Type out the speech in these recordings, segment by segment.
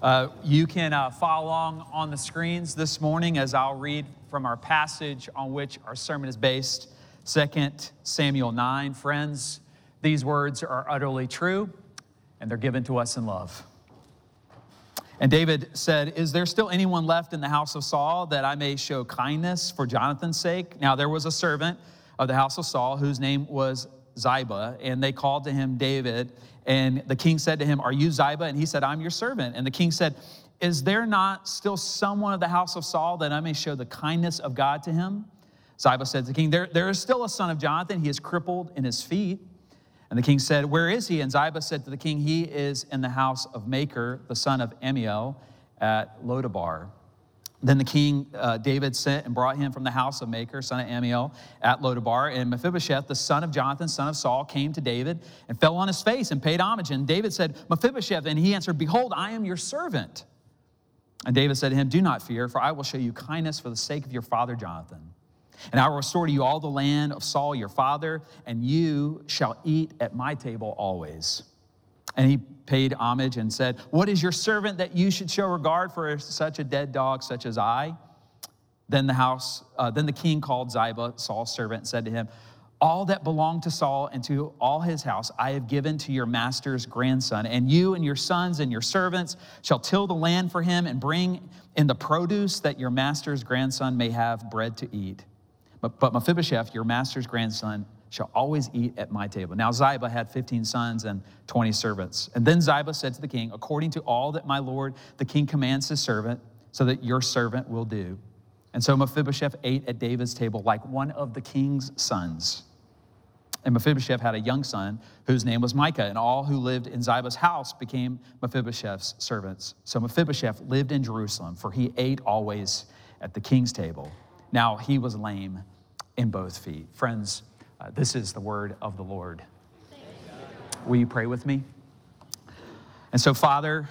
Uh, you can uh, follow along on the screens this morning as I'll read from our passage on which our sermon is based 2 Samuel 9. Friends, these words are utterly true and they're given to us in love. And David said, Is there still anyone left in the house of Saul that I may show kindness for Jonathan's sake? Now there was a servant of the house of Saul whose name was Ziba, and they called to him David. And the king said to him, Are you Ziba? And he said, I'm your servant. And the king said, Is there not still someone of the house of Saul that I may show the kindness of God to him? Ziba said to the king, There, there is still a son of Jonathan. He is crippled in his feet. And the king said, Where is he? And Ziba said to the king, He is in the house of Machir, the son of Ammiel, at Lodabar. Then the king, uh, David, sent and brought him from the house of Machir, son of Ammiel, at Lodabar. And Mephibosheth, the son of Jonathan, son of Saul, came to David and fell on his face and paid homage. And David said, Mephibosheth, and he answered, Behold, I am your servant. And David said to him, Do not fear, for I will show you kindness for the sake of your father Jonathan. And I will restore to you all the land of Saul your father, and you shall eat at my table always. And he paid homage and said, What is your servant that you should show regard for such a dead dog such as I? Then the house, uh, then the king called Ziba, Saul's servant, and said to him, All that belonged to Saul and to all his house I have given to your master's grandson, and you and your sons and your servants shall till the land for him and bring in the produce that your master's grandson may have bread to eat. But, but Mephibosheth, your master's grandson, shall always eat at my table. Now Ziba had 15 sons and 20 servants. And then Ziba said to the king, According to all that my lord the king commands his servant, so that your servant will do. And so Mephibosheth ate at David's table like one of the king's sons. And Mephibosheth had a young son whose name was Micah, and all who lived in Ziba's house became Mephibosheth's servants. So Mephibosheth lived in Jerusalem, for he ate always at the king's table. Now he was lame in both feet. Friends, uh, this is the word of the Lord. Will you pray with me? And so, Father,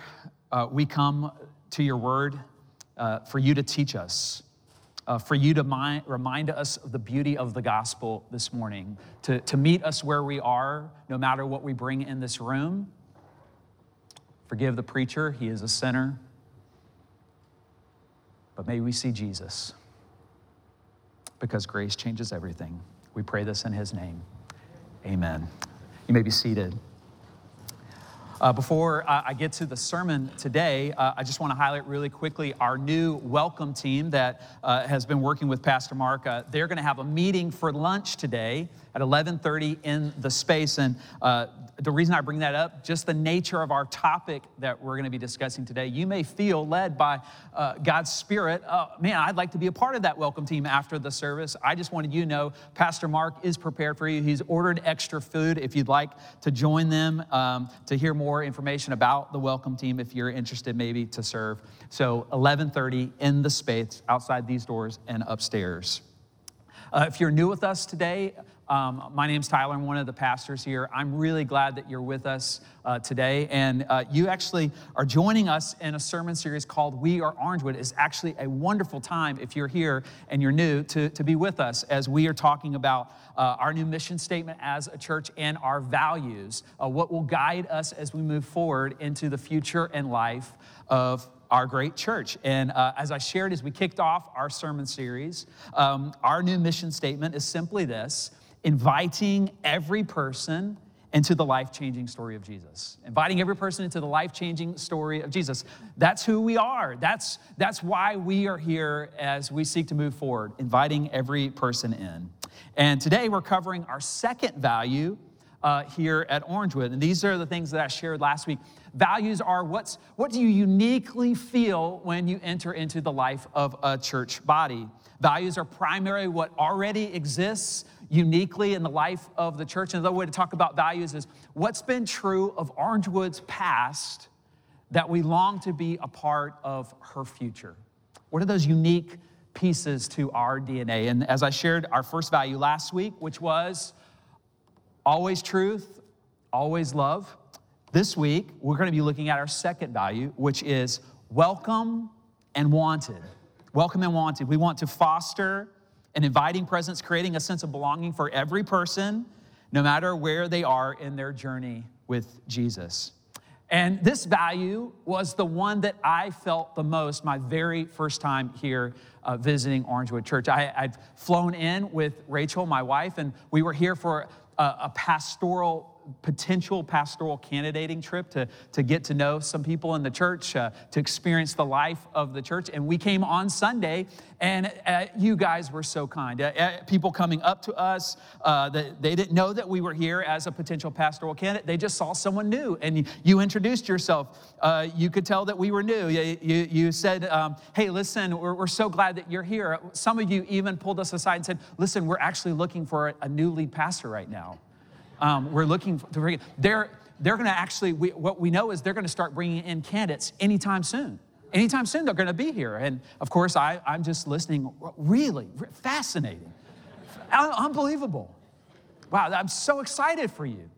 uh, we come to your word uh, for you to teach us, uh, for you to mi- remind us of the beauty of the gospel this morning, to, to meet us where we are, no matter what we bring in this room. Forgive the preacher, he is a sinner. But may we see Jesus because grace changes everything. We pray this in his name. Amen. You may be seated. Uh, before uh, I get to the sermon today, uh, I just want to highlight really quickly our new welcome team that uh, has been working with Pastor Mark. Uh, they're going to have a meeting for lunch today at 11:30 in the space, and uh, the reason I bring that up, just the nature of our topic that we're going to be discussing today. You may feel led by uh, God's Spirit. Uh, man, I'd like to be a part of that welcome team after the service. I just wanted you to know Pastor Mark is prepared for you. He's ordered extra food if you'd like to join them um, to hear more information about the welcome team if you're interested maybe to serve. So 11:30 in the space outside these doors and upstairs. Uh, if you're new with us today, um, my name's Tyler. I'm one of the pastors here. I'm really glad that you're with us uh, today. And uh, you actually are joining us in a sermon series called We Are Orangewood. It's actually a wonderful time if you're here and you're new to, to be with us as we are talking about uh, our new mission statement as a church and our values, uh, what will guide us as we move forward into the future and life of our great church. And uh, as I shared as we kicked off our sermon series, um, our new mission statement is simply this inviting every person into the life changing story of Jesus. Inviting every person into the life changing story of Jesus. That's who we are. That's, that's why we are here as we seek to move forward, inviting every person in. And today we're covering our second value uh, here at Orangewood. And these are the things that I shared last week. Values are what's, what do you uniquely feel when you enter into the life of a church body? Values are primarily what already exists uniquely in the life of the church. Another way to talk about values is what's been true of Orangewood's past that we long to be a part of her future. What are those unique pieces to our DNA? And as I shared our first value last week, which was always truth, always love, this week we're going to be looking at our second value, which is welcome and wanted. Welcome and wanted. We want to foster an inviting presence, creating a sense of belonging for every person, no matter where they are in their journey with Jesus. And this value was the one that I felt the most my very first time here uh, visiting Orangewood Church. I, would flown in with Rachel, my wife, and we were here for a, a pastoral potential pastoral candidating trip to, to get to know some people in the church, uh, to experience the life of the church. And we came on Sunday, and uh, you guys were so kind. Uh, uh people coming up to us, uh, that they didn't know that we were here as a potential pastoral candidate. They just saw someone new, and you, you introduced yourself. Uh, you could tell that we were new. You, you, you said, um, Hey, listen, we're, we're so glad that you're here. Some of you even pulled us aside and said, Listen, we're actually looking for a, a new lead pastor right now. Um, we're looking to bring, they're, they're going to actually, we, what we know is they're going to start bringing in candidates anytime soon. Anytime soon, they're going to be here. And of course, I, I'm just listening. Really fascinating, unbelievable. Wow, I'm so excited for you.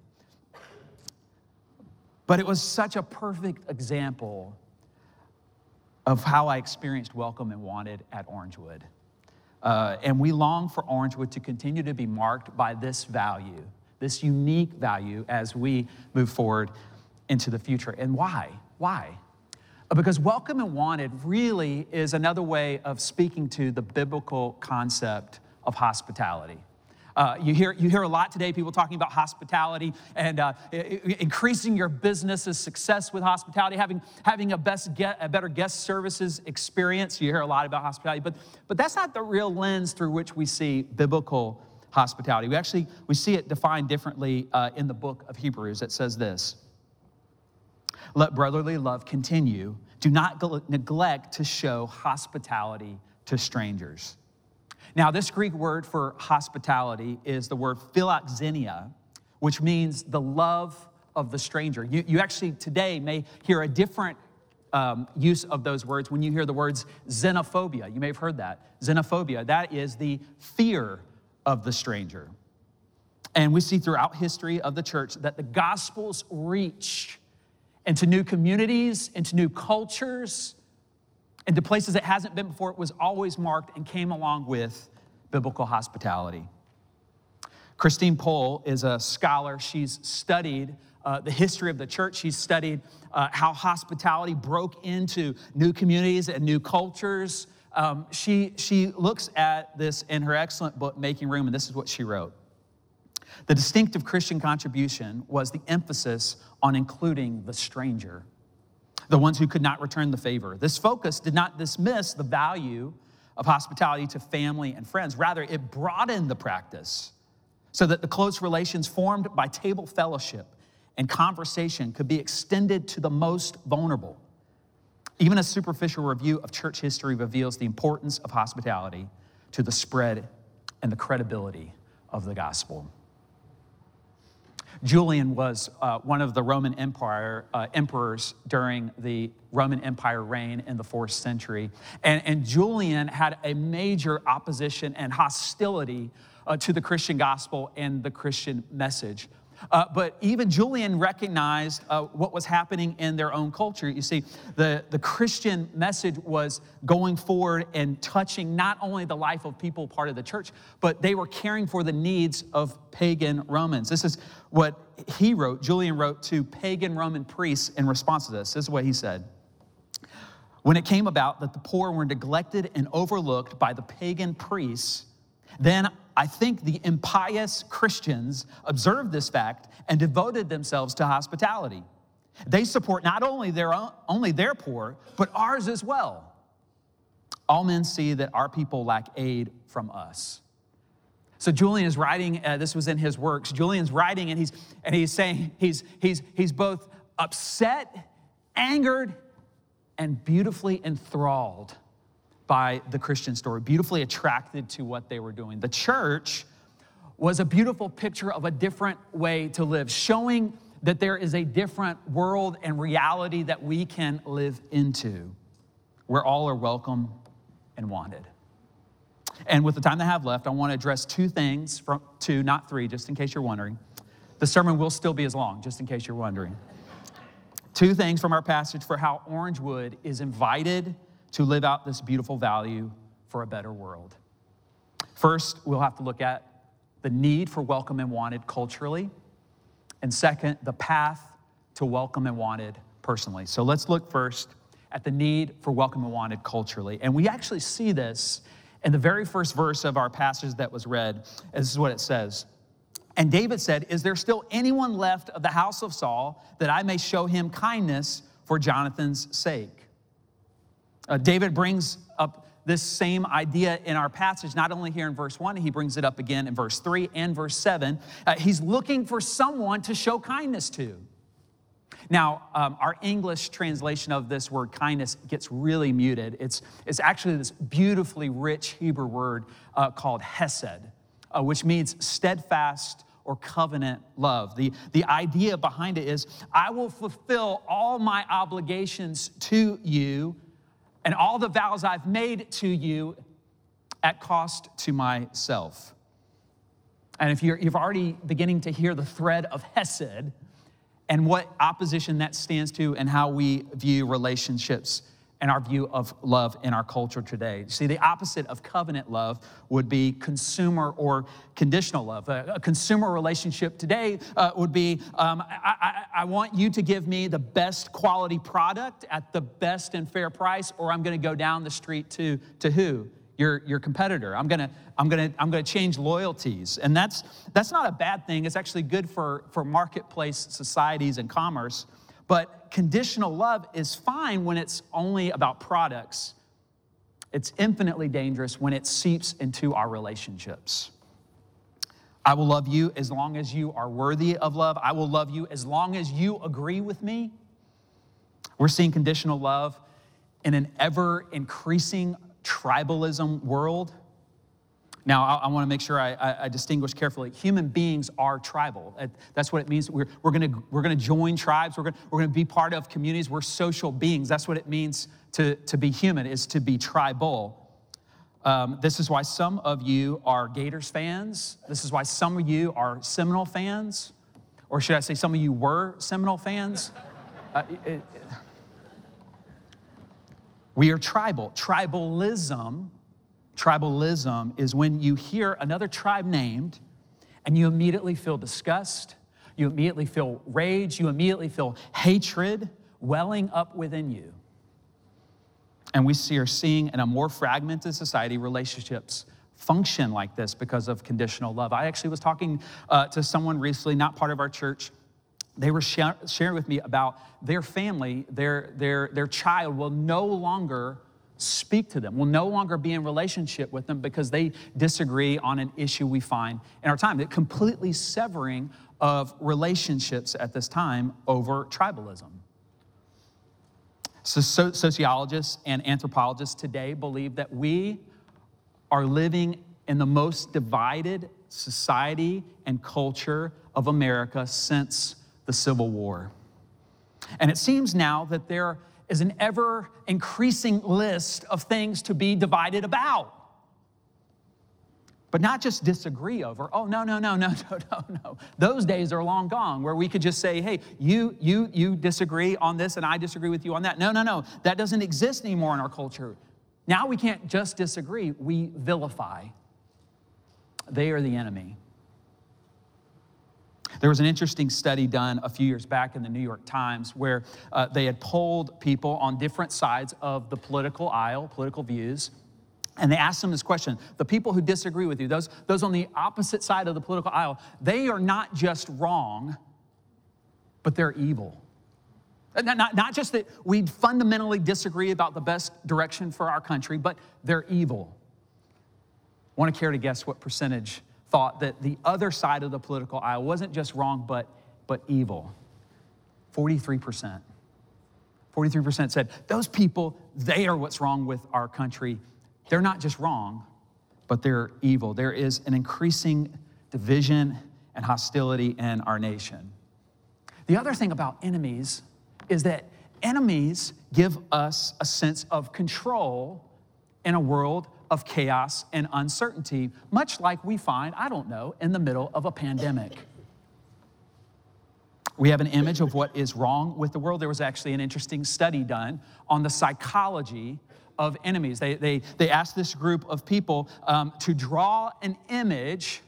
But it was such a perfect example of how I experienced welcome and wanted at Orangewood. Uh, and we long for Orangewood to continue to be marked by this value this unique value as we move forward into the future. And why? Why? Because welcome and wanted really is another way of speaking to the biblical concept of hospitality. Uh, you, hear, you hear a lot today, people talking about hospitality and uh, increasing your business's success with hospitality, having, having a, best get, a better guest services experience. You hear a lot about hospitality, but, but that's not the real lens through which we see biblical hospitality. We actually we see it defined differently uh, in the book of Hebrews. It says this: "Let brotherly love continue. Do not neglect to show hospitality to strangers." Now, this Greek word for hospitality is the word philoxenia, which means the love of the stranger. You, you actually today may hear a different um, use of those words when you hear the words xenophobia. You may have heard that. Xenophobia, that is the fear of the stranger. And we see throughout history of the church that the gospel's reach into new communities, into new cultures, into places it hasn't been before, it was always marked and came along with biblical hospitality. Christine Pohl is a scholar. She's studied uh, the history of the church. She's studied uh, how hospitality broke into new communities and new cultures. Um, she, she looks at this in her excellent book, Making Room, and this is what she wrote. The distinctive Christian contribution was the emphasis on including the stranger, the ones who could not return the favor. This focus did not dismiss the value of hospitality to family and friends. Rather, it broadened the practice so that the close relations formed by table fellowship and conversation could be extended to the most vulnerable. Even a superficial review of church history reveals the importance of hospitality to the spread and the credibility of the gospel. Julian was uh, one of the Roman Empire uh, emperors during the Roman Empire reign in the fourth century. And, and Julian had a major opposition and hostility uh, to the Christian gospel and the Christian message. Uh, but even Julian recognized uh, what was happening in their own culture. You see, the, the Christian message was going forward and touching not only the life of people part of the church, but they were caring for the needs of pagan Romans. This is what he wrote, Julian wrote to pagan Roman priests in response to this. This is what he said. When it came about that the poor were neglected and overlooked by the pagan priests, then I think the impious Christians observed this fact and devoted themselves to hospitality. They support not only their, own, only their poor, but ours as well. All men see that our people lack aid from us. So Julian is writing, uh, this was in his works. Julian's writing and he's, and he's saying he's, he's, he's both upset, angered, and beautifully enthralled by the Christian story, beautifully attracted to what they were doing. The church was a beautiful picture of a different way to live, showing that there is a different world and reality that we can live into, where all are welcome and wanted. And with the time that I have left, I want to address two things from two, not three, just in case you're wondering. The sermon will still be as long, just in case you're wondering. Two things from our passage for how Orangewood is invited to live out this beautiful value for a better world. First, we'll have to look at the need for welcome and wanted culturally. And second, the path to welcome and wanted personally. So let's look first at the need for welcome and wanted culturally. And we actually see this in the very first verse of our passage that was read. This is what it says. And David said, Is there still anyone left of the house of Saul that I may show him kindness for Jonathan's sake? Uh, David brings up this same idea in our passage, not only here in verse 1, he brings it up again in verse 3 and verse 7. Uh, he's looking for someone to show kindness to. Now, um, our English translation of this word kindness gets really muted. It's, it's actually this beautifully rich Hebrew word uh, called hesed, uh, which means steadfast or covenant love. The, the idea behind it is I will fulfill all my obligations to you and all the vows I've made to you at cost to myself. And if you're, you're already beginning to hear the thread of Hesed and what opposition that stands to and how we view relationships and our view of love in our culture today. See, the opposite of covenant love would be consumer or conditional love. A, consumer relationship today uh, would be um, I, I, I want you to give me the best quality product at the best and fair price, or I'm going to go down the street to, to who? Your, your competitor. I'm gonna, I'm gonna, I'm gonna change loyalties. And that's, that's not a bad thing. It's actually good for, for marketplace societies and commerce. But conditional love is fine when it's only about products. It's infinitely dangerous when it seeps into our relationships. I will love you as long as you are worthy of love. I will love you as long as you agree with me. We're seeing conditional love in an ever increasing tribalism world. Now, I, I want to make sure I, I, I, distinguish carefully. Human beings are tribal. That's what it means. We're, we're going we're gonna join tribes. We're going we're gonna be part of communities. We're social beings. That's what it means to, to be human, is to be tribal. Um, this is why some of you are Gators fans. This is why some of you are Seminole fans. Or should I say, some of you were Seminole fans? Uh, it, it, we are tribal. Tribalism Tribalism is when you hear another tribe named and you immediately feel disgust, you immediately feel rage, you immediately feel hatred welling up within you. And we see, are seeing in a more fragmented society relationships function like this because of conditional love. I actually was talking uh, to someone recently, not part of our church. They were sharing with me about their family, their, their, their child will no longer speak to them, We'll no longer be in relationship with them because they disagree on an issue we find in our time. That completely severing of relationships at this time over tribalism. So, so, sociologists and anthropologists today believe that we are living in the most divided society and culture of America since the Civil War. And it seems now that there is an ever increasing list of things to be divided about. But not just disagree over, oh, no, no, no, no, no, no, no. Those days are long gone where we could just say, hey, you, you, you disagree on this and I disagree with you on that. No, no, no. That doesn't exist anymore in our culture. Now we can't just disagree, we vilify. They are the enemy. There was an interesting study done a few years back in the New York Times where uh, they had polled people on different sides of the political aisle, political views, and they asked them this question the people who disagree with you, those, those on the opposite side of the political aisle, they are not just wrong, but they're evil. Not, not, not just that we fundamentally disagree about the best direction for our country, but they're evil. Want to care to guess what percentage thought that the other side of the political aisle wasn't just wrong, but, but evil. 43%. 43% said, those people, they are what's wrong with our country. They're not just wrong, but they're evil. There is an increasing division and hostility in our nation. The other thing about enemies is that enemies give us a sense of control in a world of chaos and uncertainty, much like we find, I don't know, in the middle of a pandemic. We have an image of what is wrong with the world. There was actually an interesting study done on the psychology of enemies. They, they, they asked this group of people um, to draw an image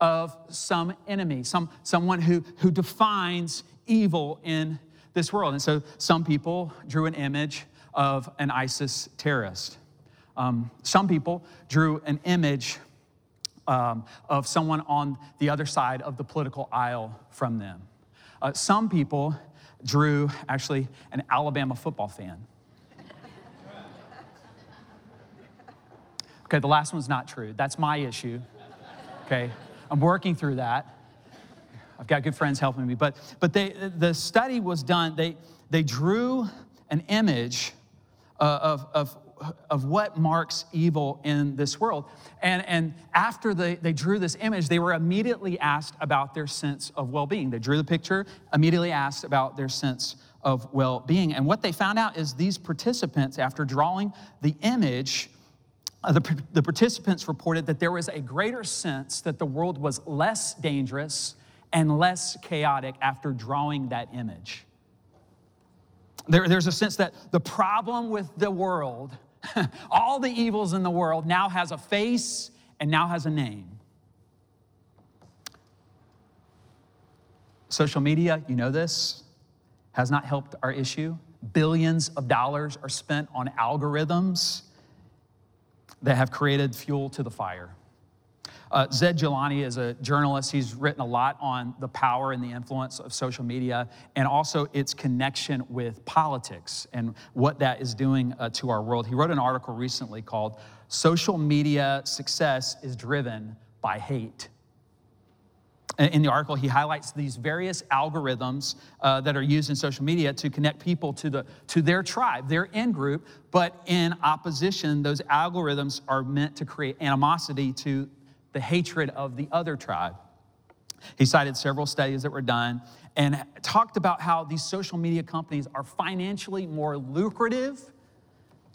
of some enemy, some, someone who, who defines evil in this world. And so some people drew an image of an ISIS terrorist. Um, some people drew an image um, of someone on the other side of the political aisle from them. Uh, some people drew actually an Alabama football fan. Okay, the last one's not true. That's my issue. Okay, I'm working through that. I've got good friends helping me. But, but they, the study was done, they, they drew an image uh, of, of, of what marks evil in this world. And, and after they, they drew this image, they were immediately asked about their sense of well being. They drew the picture, immediately asked about their sense of well being. And what they found out is these participants, after drawing the image, uh, the, the participants reported that there was a greater sense that the world was less dangerous and less chaotic after drawing that image. There, there's a sense that the problem with the world, all the evils in the world, now has a face and now has a name. Social media, you know this, has not helped our issue. Billions of dollars are spent on algorithms that have created fuel to the fire. Uh, Zaid Jilani is a journalist. He's written a lot on the power and the influence of social media and also its connection with politics and what that is doing uh, to our world. He wrote an article recently called Social Media Success is Driven by Hate. In the article, he highlights these various algorithms uh, that are used in social media to connect people to, the, to their tribe, their in group, but in opposition, those algorithms are meant to create animosity to the hatred of the other tribe. He cited several studies that were done and talked about how these social media companies are financially more lucrative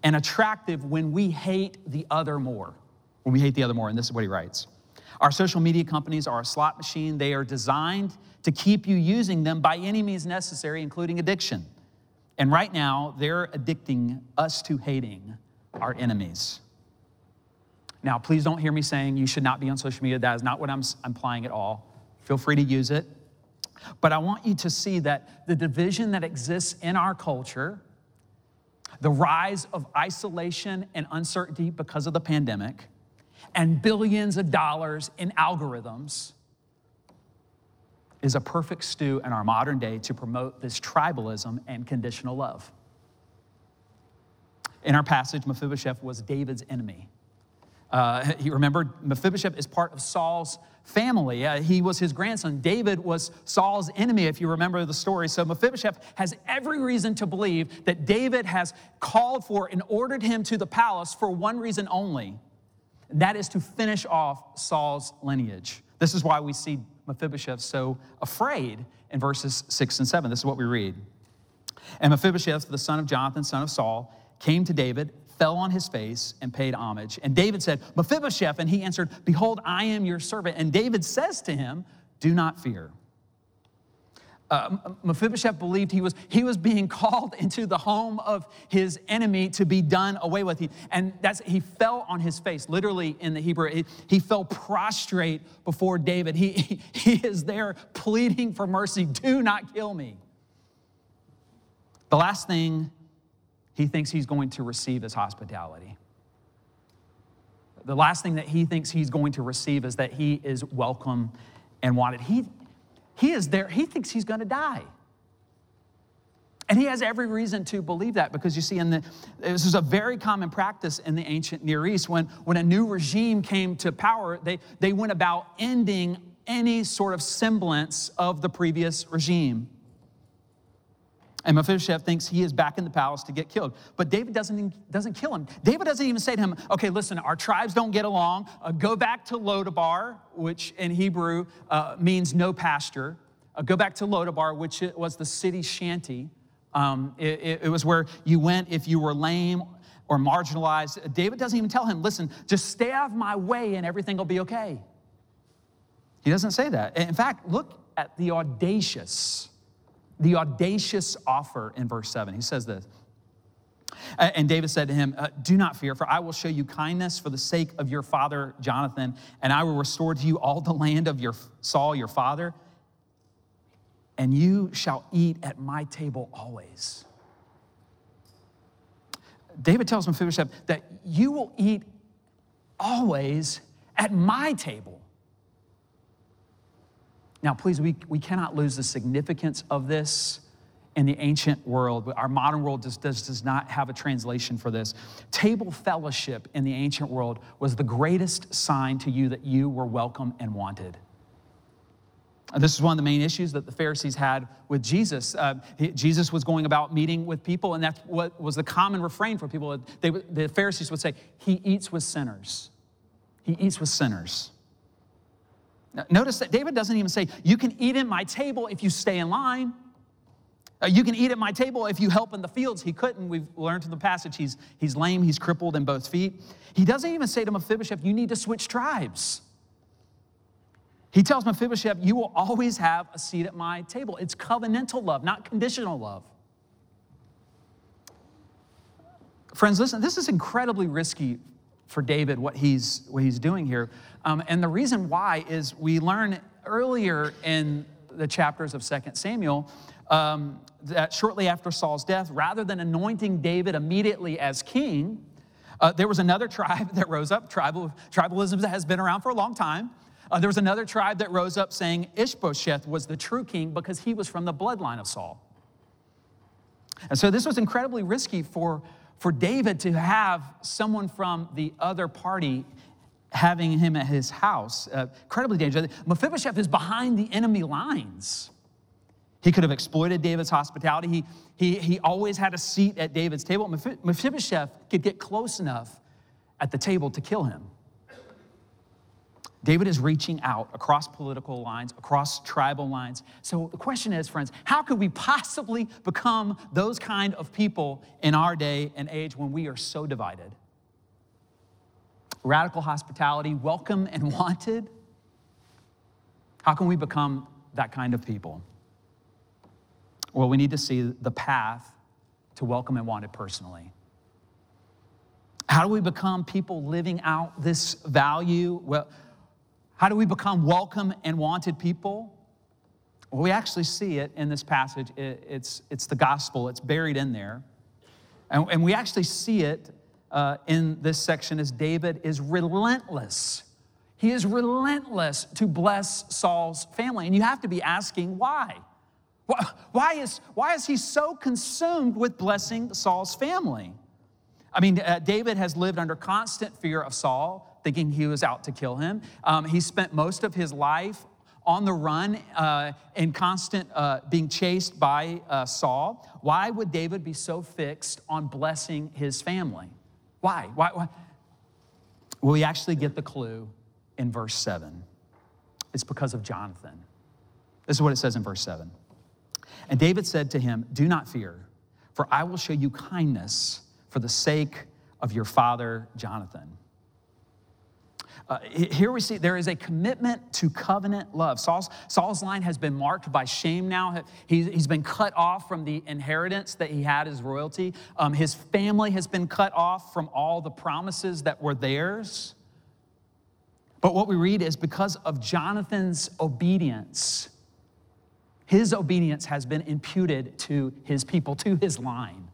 and attractive when we hate the other more. When we hate the other more, and this is what he writes. Our social media companies are a slot machine. They are designed to keep you using them by any means necessary, including addiction. And right now, they're addicting us to hating our enemies. Now, please don't hear me saying you should not be on social media. That is not what I'm implying at all. Feel free to use it. But I want you to see that the division that exists in our culture, the rise of isolation and uncertainty because of the pandemic, and billions of dollars in algorithms is a perfect stew in our modern day to promote this tribalism and conditional love. In our passage, Mephibosheth was David's enemy. Uh, he remembered Mephibosheth is part of Saul's family. Uh, he was his grandson. David was Saul's enemy, if you remember the story. So Mephibosheth has every reason to believe that David has called for and ordered him to the palace for one reason only that is to finish off Saul's lineage. This is why we see Mephibosheth so afraid in verses six and seven. This is what we read. And Mephibosheth, the son of Jonathan, son of Saul, came to David fell on his face and paid homage. And David said, Mephibosheth, and he answered, Behold, I am your servant. And David says to him, Do not fear. Uh, Mephibosheth believed he was, he was being called into the home of his enemy to be done away with. He, and that's, he fell on his face, literally in the Hebrew. He, he fell prostrate before David. He, he, he is there pleading for mercy. Do not kill me. The last thing he thinks he's going to receive his hospitality. The last thing that he thinks he's going to receive is that he is welcome and wanted. He, he is there, he thinks he's going to die. And he has every reason to believe that because you see, in the, this is a very common practice in the ancient Near East. When, when a new regime came to power, they, they went about ending any sort of semblance of the previous regime. And Mephibosheth thinks he is back in the palace to get killed. But David doesn't, doesn't kill him. David doesn't even say to him, okay, listen, our tribes don't get along. Uh, go back to Lodabar, which in Hebrew uh, means no pasture. Uh, go back to Lodabar, which was the city shanty. Um, it, it, it was where you went if you were lame or marginalized. David doesn't even tell him, listen, just stay out of my way and everything will be okay. He doesn't say that. In fact, look at the audacious the audacious offer in verse 7. He says this. And David said to him, uh, Do not fear, for I will show you kindness for the sake of your father Jonathan, and I will restore to you all the land of your Saul, your father. and you shall eat at my table always. David tells Mephibosheth that you will eat always at my table. Now, please, we, we cannot lose the significance of this in the ancient world. Our modern world does, does, does not have a translation for this. Table fellowship in the ancient world was the greatest sign to you that you were welcome and wanted. This is one of the main issues that the Pharisees had with Jesus. Uh, he, Jesus was going about meeting with people, and that's what was the common refrain for people. They, the Pharisees would say, He eats with sinners. He eats with sinners. Notice that David doesn't even say, You can eat at my table if you stay in line. Uh, you can eat at my table if you help in the fields. He couldn't. We've learned from the passage he's, he's lame, he's crippled in both feet. He doesn't even say to Mephibosheth, You need to switch tribes. He tells Mephibosheth, You will always have a seat at my table. It's covenantal love, not conditional love. Friends, listen, this is incredibly risky for David, what he's, what he's doing here. Um, and the reason why is we learn earlier in the chapters of 2 Samuel um, that shortly after Saul's death, rather than anointing David immediately as king, uh, there was another tribe that rose up. Tribal, tribalism that has been around for a long time. Uh, there was another tribe that rose up saying Ishbosheth was the true king because he was from the bloodline of Saul. And so this was incredibly risky for, for David to have someone from the other party having him at his house. Uh, incredibly dangerous. Mephibosheth is behind the enemy lines. He could have exploited David's hospitality. He, he, he always had a seat at David's table. Mephibosheth could get close enough at the table to kill him. David is reaching out across political lines, across tribal lines. So the question is, friends, how could we possibly become those kind of people in our day and age when we are so divided? Radical hospitality, welcome and wanted. How can we become that kind of people? Well, we need to see the path to welcome and wanted personally. How do we become people living out this value? Well, how do we become welcome and wanted people? Well, we actually see it in this passage. It's, it's the gospel, it's buried in there. And, and we actually see it uh, in this section is David is relentless. He is relentless to bless Saul's family. And you have to be asking why? Why is, why is he so consumed with blessing Saul's family? I mean, uh, David has lived under constant fear of Saul thinking he was out to kill him. Um, he spent most of his life on the run uh, in constant uh, being chased by uh, Saul. Why would David be so fixed on blessing his family? Why? Why? Why? Well, we actually get the clue in verse 7. It's because of Jonathan. This is what it says in verse 7. And David said to him, Do not fear, for I will show you kindness for the sake of your father Jonathan. Uh, here we see there is a commitment to covenant love. Saul's, Saul's line has been marked by shame now. He's, he's been cut off from the inheritance that he had as royalty. Um, his family has been cut off from all the promises that were theirs. But what we read is because of Jonathan's obedience, his obedience has been imputed to his people, to his line.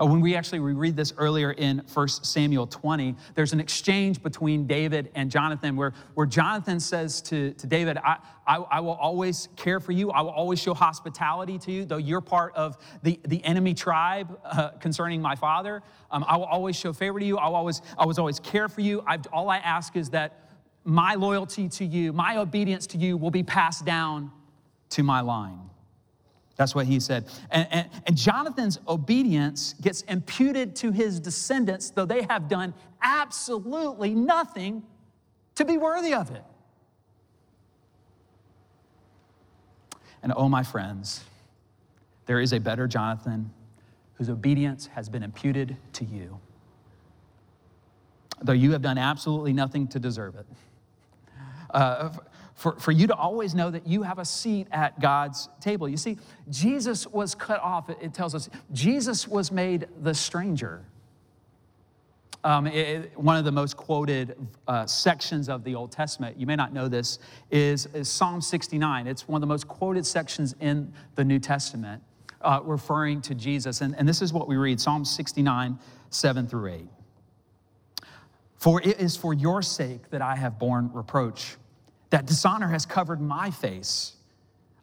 Uh, when we actually we read this earlier in 1 Samuel 20, there's an exchange between David and Jonathan where, where Jonathan says to, to David, I, I, I will always care for you. I will always show hospitality to you, though you're part of the, the enemy tribe uh, concerning my father. Um, I will always show favor to you. I will always, I will always care for you. I've, all I ask is that my loyalty to you, my obedience to you will be passed down to my line. That's what he said. And, and, and, Jonathan's obedience gets imputed to his descendants, though they have done absolutely nothing to be worthy of it. And oh, my friends, there is a better Jonathan whose obedience has been imputed to you, though you have done absolutely nothing to deserve it. Uh, for, for you to always know that you have a seat at God's table. You see, Jesus was cut off. It tells us Jesus was made the stranger. um, it, one of the most quoted uh, sections of the Old Testament, you may not know this, is, is, Psalm 69. It's one of the most quoted sections in the New Testament, uh, referring to Jesus. And, and this is what we read Psalm 69, 7 through 8. For it is for your sake that I have borne reproach, that dishonor has covered my face.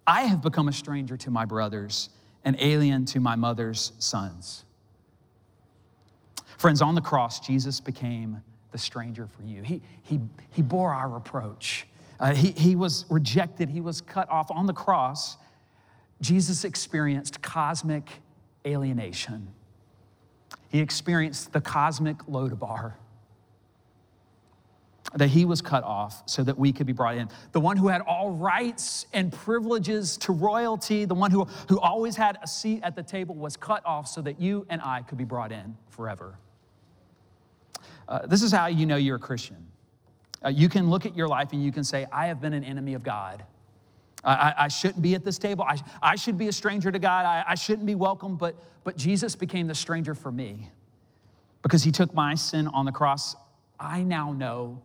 I have become a stranger to my brothers, an alien to my mother's sons. Friends, on the cross, Jesus became the stranger for you. He, he, he bore our reproach. Uh, he, he was rejected, he was cut off. On the cross, Jesus experienced cosmic alienation. He experienced the cosmic Lodabar that he was cut off so that we could be brought in. The one who had all rights and privileges to royalty, the one who, who always had a seat at the table, was cut off so that you and I could be brought in forever. Uh, this is how you know you're a Christian. Uh, you can look at your life and you can say, I have been an enemy of God. I, I shouldn't be at this table. I, I should be a stranger to God. I, I shouldn't be welcome, but, but Jesus became the stranger for me because he took my sin on the cross. I now know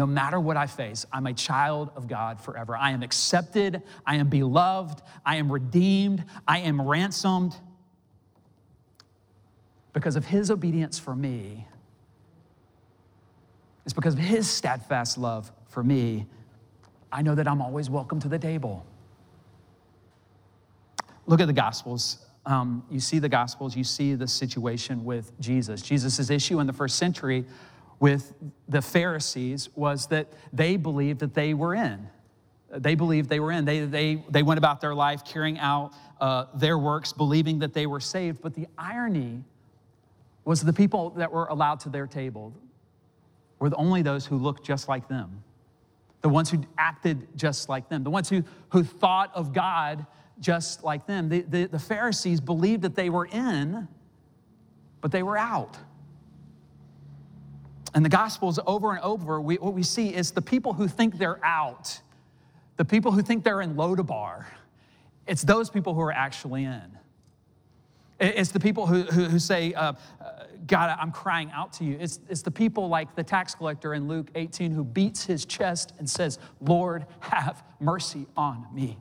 no matter what I face, I'm a child of God forever. I am accepted, I am beloved, I am redeemed, I am ransomed. Because of his obedience for me, it's because of his steadfast love for me, I know that I'm always welcome to the table. Look at the Gospels. Um, you see the Gospels, you see the situation with Jesus. Jesus' issue in the first century with the Pharisees was that they believed that they were in. They believed they were in. They, they, they went about their life carrying out uh, their works, believing that they were saved. But the irony was the people that were allowed to their table were only those who looked just like them, the ones who acted just like them, the ones who, who thought of God just like them. The, the, the Pharisees believed that they were in, but they were out. And the Gospels, over and over, we, what we see is the people who think they're out, the people who think they're in Lodabar, it's those people who are actually in. It's the people who, who, who say, uh, God, I'm crying out to you. It's, it's the people like the tax collector in Luke 18 who beats his chest and says, Lord, have mercy on me.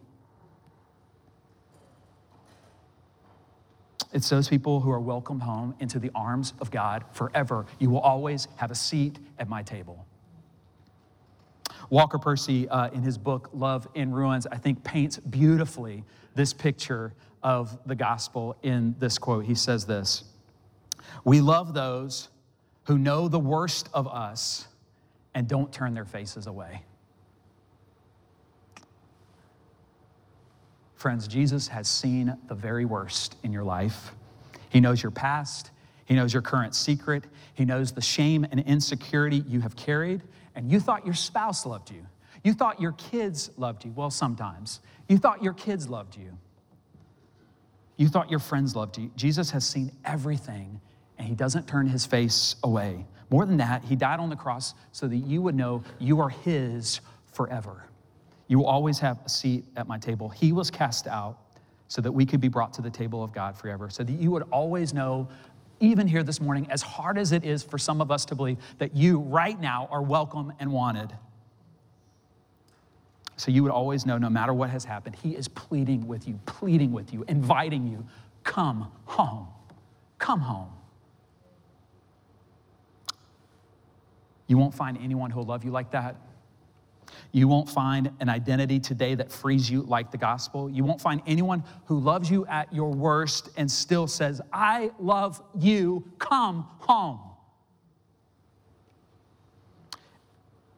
It's those people who are welcomed home into the arms of God forever. You will always have a seat at my table. Walker Percy, uh, in his book Love in Ruins, I think paints beautifully this picture of the gospel in this quote. He says this We love those who know the worst of us and don't turn their faces away. Friends, Jesus has seen the very worst in your life. He knows your past, He knows your current secret, He knows the shame and insecurity you have carried, and you thought your spouse loved you. You thought your kids loved you. Well, sometimes. You thought your kids loved you. You thought your friends loved you. Jesus has seen everything, and He doesn't turn His face away. More than that, He died on the cross so that you would know you are His forever. You will always have a seat at my table. He was cast out so that we could be brought to the table of God forever, so that you would always know, even here this morning, as hard as it is for some of us to believe, that you right now are welcome and wanted. So you would always know, no matter what has happened, He is pleading with you, pleading with you, inviting you, come home. Come home. You won't find anyone who'll love you like that. You won't find an identity today that frees you like the gospel. You won't find anyone who loves you at your worst and still says, I love you, come home.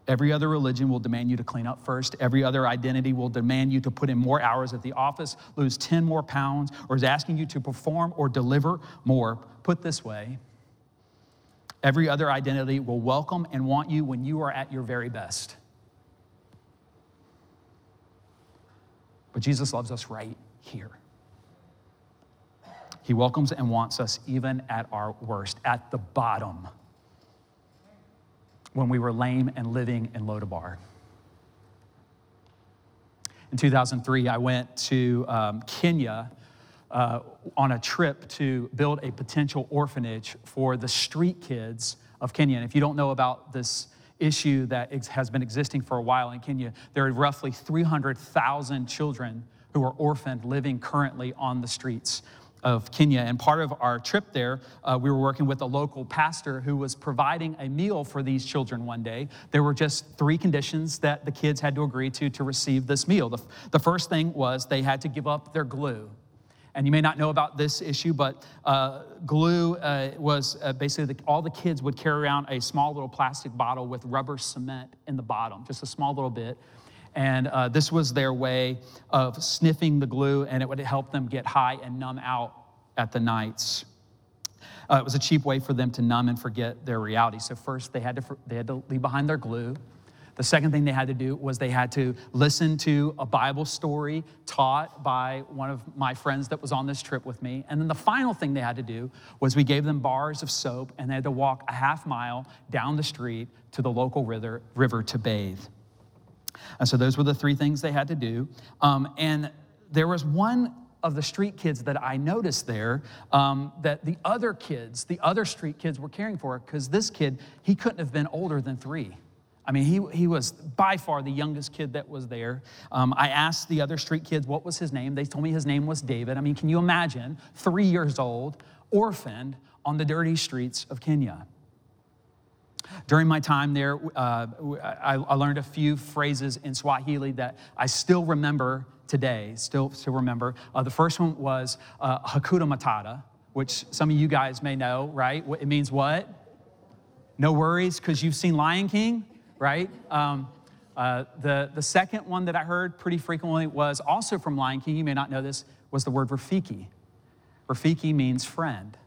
Every other religion will demand you to clean up first. Every other identity will demand you to put in more hours at the office, lose 10 more pounds, or is asking you to perform or deliver more. Put this way every other identity will welcome and want you when you are at your very best. But Jesus loves us right here. He welcomes and wants us even at our worst, at the bottom, when we were lame and living in Lodabar. In 2003, I went to um, Kenya uh, on a trip to build a potential orphanage for the street kids of Kenya. And if you don't know about this issue that has been existing for a while in Kenya, there are roughly 300,000 children who are orphaned living currently on the streets of Kenya. And part of our trip there, uh, we were working with a local pastor who was providing a meal for these children one day. There were just three conditions that the kids had to agree to to receive this meal. The, the first thing was they had to give up their glue. And you may not know about this issue, but uh, glue uh, was uh, basically the, all the kids would carry around a small little plastic bottle with rubber cement in the bottom, just a small little bit. And uh, this was their way of sniffing the glue, and it would help them get high and numb out at the nights. Uh, it was a cheap way for them to numb and forget their reality. So, first, they had, to, they had to leave behind their glue. The second thing they had to do was they had to listen to a Bible story taught by one of my friends that was on this trip with me. And then the final thing they had to do was we gave them bars of soap and they had to walk a half mile down the street to the local river, river to bathe. And so those were the three things they had to do. Um, and there was one of the street kids that I noticed there um, that the other kids, the other street kids were caring for because this kid, he couldn't have been older than three. I mean, he, he was by far the youngest kid that was there. Um, I asked the other street kids what was his name. They told me his name was David. I mean, can you imagine three years old, orphaned on the dirty streets of Kenya? During my time there, uh, I, I, learned a few phrases in Swahili that I still remember today, still, still remember. Uh, the first one was uh, Hakuna Matata, which some of you guys may know, right? It means what? No worries, because you've seen Lion King, right? Um, uh, the, the second one that I heard pretty frequently was also from Lion King, you may not know this, was the word Rafiki. Rafiki means friend.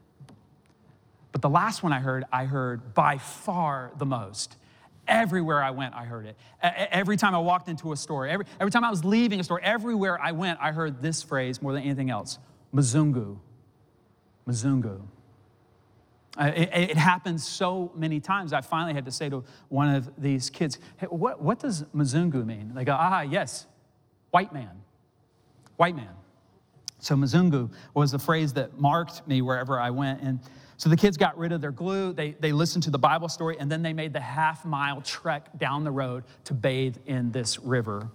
But the last one I heard, I heard by far the most. Everywhere I went, I heard it. Every time I walked into a store, every, every time I was leaving a store, everywhere I went, I heard this phrase more than anything else Mzungu. Mzungu. Uh, it, it happens so many times. I finally had to say to one of these kids, hey, what, what does Mzungu mean? They go, ah, yes, white man. White man. So Mzungu was the phrase that marked me wherever I went. And so the kids got rid of their glue, they, they listened to the Bible story, and then they made the half mile trek down the road to bathe in this river.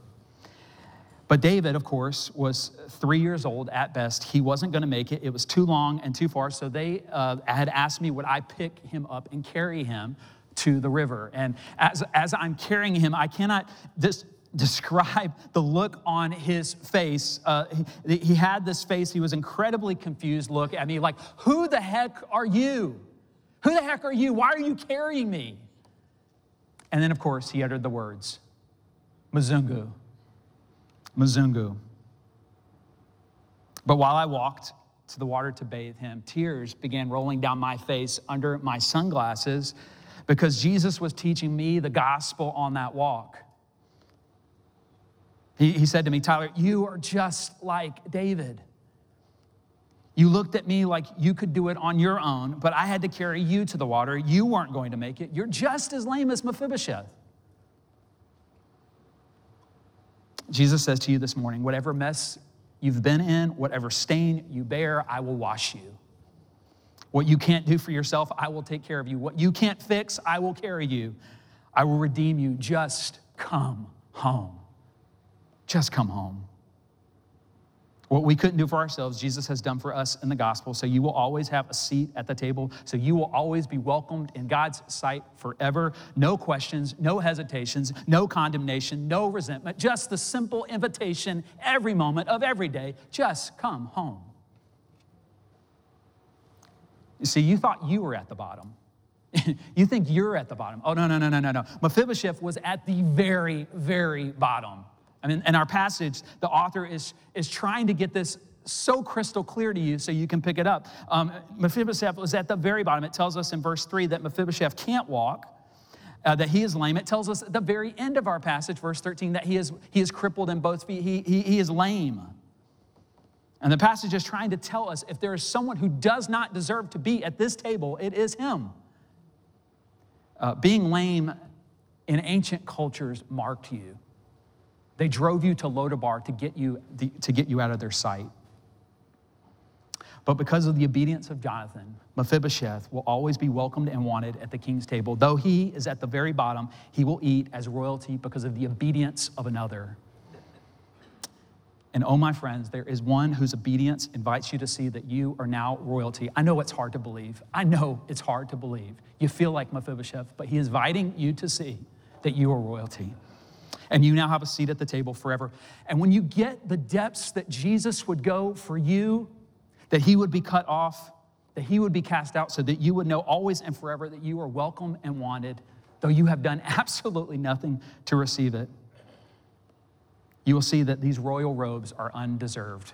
But David, of course, was three years old at best. He wasn't going to make it. It was too long and too far. So they uh, had asked me, would I pick him up and carry him to the river? And as, as I'm carrying him, I cannot, this, describe the look on his face. Uh, he, he, had this face, he was incredibly confused look at me, like, Who the heck are you? Who the heck are you? Why are you carrying me? And then, of course, he uttered the words, Mzungu. Mzungu. But while I walked to the water to bathe him, tears began rolling down my face under my sunglasses because Jesus was teaching me the gospel on that walk. He, he said to me, Tyler, you are just like David. You looked at me like you could do it on your own, but I had to carry you to the water. You weren't going to make it. You're just as lame as Mephibosheth. Jesus says to you this morning whatever mess you've been in, whatever stain you bear, I will wash you. What you can't do for yourself, I will take care of you. What you can't fix, I will carry you. I will redeem you. Just come home. Just come home. What we couldn't do for ourselves, Jesus has done for us in the gospel. So you will always have a seat at the table. So you will always be welcomed in God's sight forever. No questions, no hesitations, no condemnation, no resentment. Just the simple invitation every moment of every day just come home. You see, you thought you were at the bottom. you think you're at the bottom. Oh, no, no, no, no, no, no. Mephibosheth was at the very, very bottom. I mean, in our passage, the author is, is trying to get this so crystal clear to you so you can pick it up. Um, Mephibosheth was at the very bottom. It tells us in verse 3 that Mephibosheth can't walk. Uh, that he is lame. It tells us at the very end of our passage, verse 13, that he is, he is crippled in both feet. He, he, he is lame. And the passage is trying to tell us if there is someone who does not deserve to be at this table, it is him. Uh, being lame in ancient cultures marked you. They drove you to Lodabar to get you, to get you out of their sight. But because of the obedience of Jonathan, Mephibosheth will always be welcomed and wanted at the king's table. Though he is at the very bottom, he will eat as royalty because of the obedience of another. And oh, my friends, there is one whose obedience invites you to see that you are now royalty. I know it's hard to believe. I know it's hard to believe. You feel like Mephibosheth, but he is inviting you to see that you are royalty. And you now have a seat at the table forever. And when you get the depths that Jesus would go for you, that he would be cut off, that he would be cast out, so that you would know always and forever that you are welcome and wanted, though you have done absolutely nothing to receive it you will see that these royal robes are undeserved.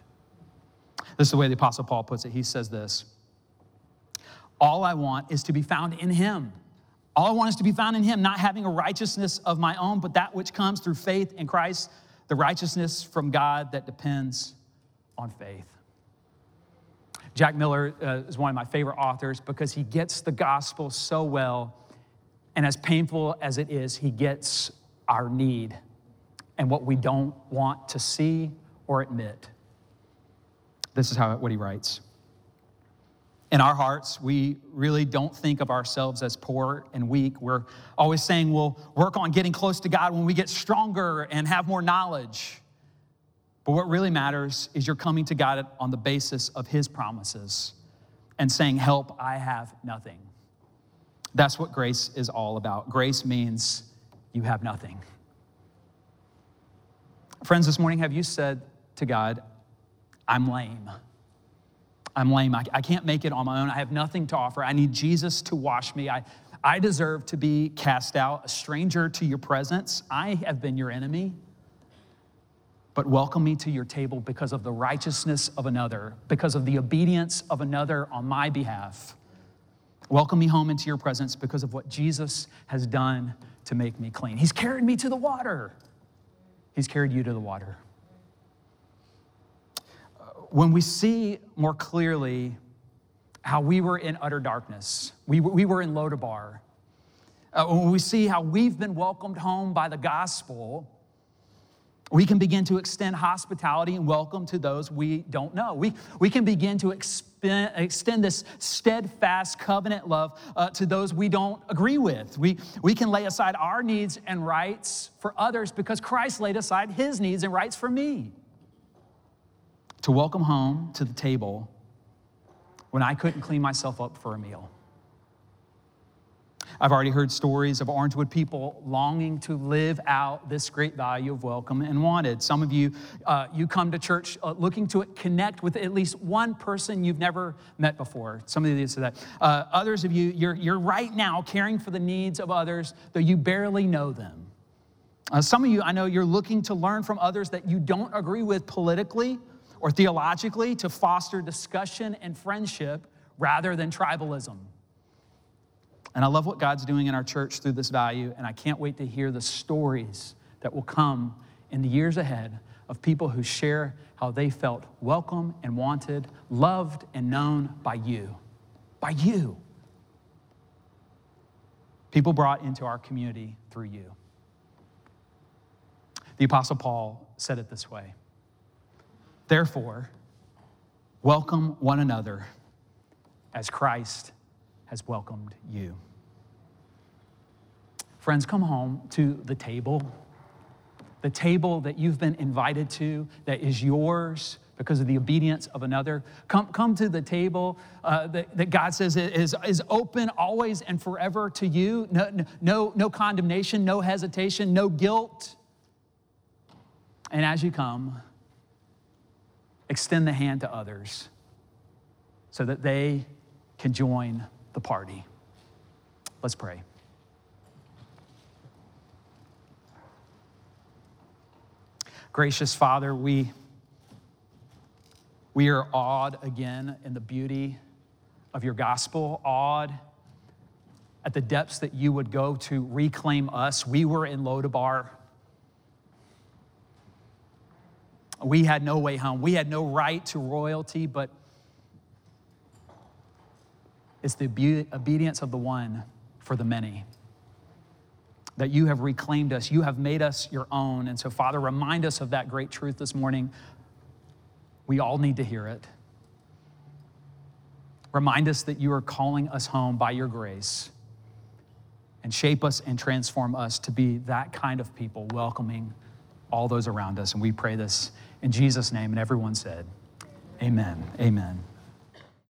This is the way the Apostle Paul puts it. He says this All I want is to be found in Him. All I want is to be found in Him, not having a righteousness of my own, but that which comes through faith in Christ, the righteousness from God that depends on faith. Jack Miller uh, is one of my favorite authors because he gets the gospel so well. And as painful as it is, he gets our need and what we don't want to see or admit. This is how what he writes. In our hearts, we really don't think of ourselves as poor and weak. We're always saying we'll work on getting close to God when we get stronger and have more knowledge. But what really matters is you're coming to God on the basis of His promises and saying, Help, I have nothing. That's what grace is all about. Grace means you have nothing. Friends, this morning, have you said to God, I'm lame? I'm lame. I, I, can't make it on my own. I have nothing to offer. I need Jesus to wash me. I, I deserve to be cast out, a stranger to your presence. I have been your enemy. But welcome me to your table because of the righteousness of another, because of the obedience of another on my behalf. Welcome me home into your presence because of what Jesus has done to make me clean. He's carried me to the water. He's carried you to the water. When we see more clearly how we were in utter darkness, we, we were in Lodabar, uh, when we see how we've been welcomed home by the gospel, we can begin to extend hospitality and welcome to those we don't know. We, we can begin to expend, extend this steadfast covenant love uh, to those we don't agree with. We, we can lay aside our needs and rights for others because Christ laid aside his needs and rights for me. To welcome home to the table when I couldn't clean myself up for a meal. I've already heard stories of Orangewood people longing to live out this great value of welcome and wanted. Some of you, uh, you come to church uh, looking to connect with at least one person you've never met before. Some of you say that. Uh, others of you, you're, you're right now caring for the needs of others, though you barely know them. Uh, some of you, I know you're looking to learn from others that you don't agree with politically or theologically to foster discussion and friendship rather than tribalism. And I love what God's doing in our church through this value, and I can't wait to hear the stories that will come in the years ahead of people who share how they felt welcome and wanted, loved and known by you. By you. People brought into our community through you. The Apostle Paul said it this way Therefore, welcome one another as Christ has welcomed you. Friends, come home to the table, the table that you've been invited to, that is yours because of the obedience of another. Come, come to the table uh, that, that, God says is, is open always and forever to you. No, no, no condemnation, no hesitation, no guilt. And as you come, extend the hand to others so that they can join the party. Let's pray. Gracious Father, we, we are awed again in the beauty of your gospel, awed at the depths that you would go to reclaim us. We were in Lodabar. We had no way home. We had no right to royalty, but it's the obedience of the one for the many. That you have reclaimed us, you have made us your own. And so, Father, remind us of that great truth this morning. We all need to hear it. Remind us that you are calling us home by your grace. And shape us and transform us to be that kind of people, welcoming all those around us. And we pray this in Jesus' name. And everyone said, Amen. Amen.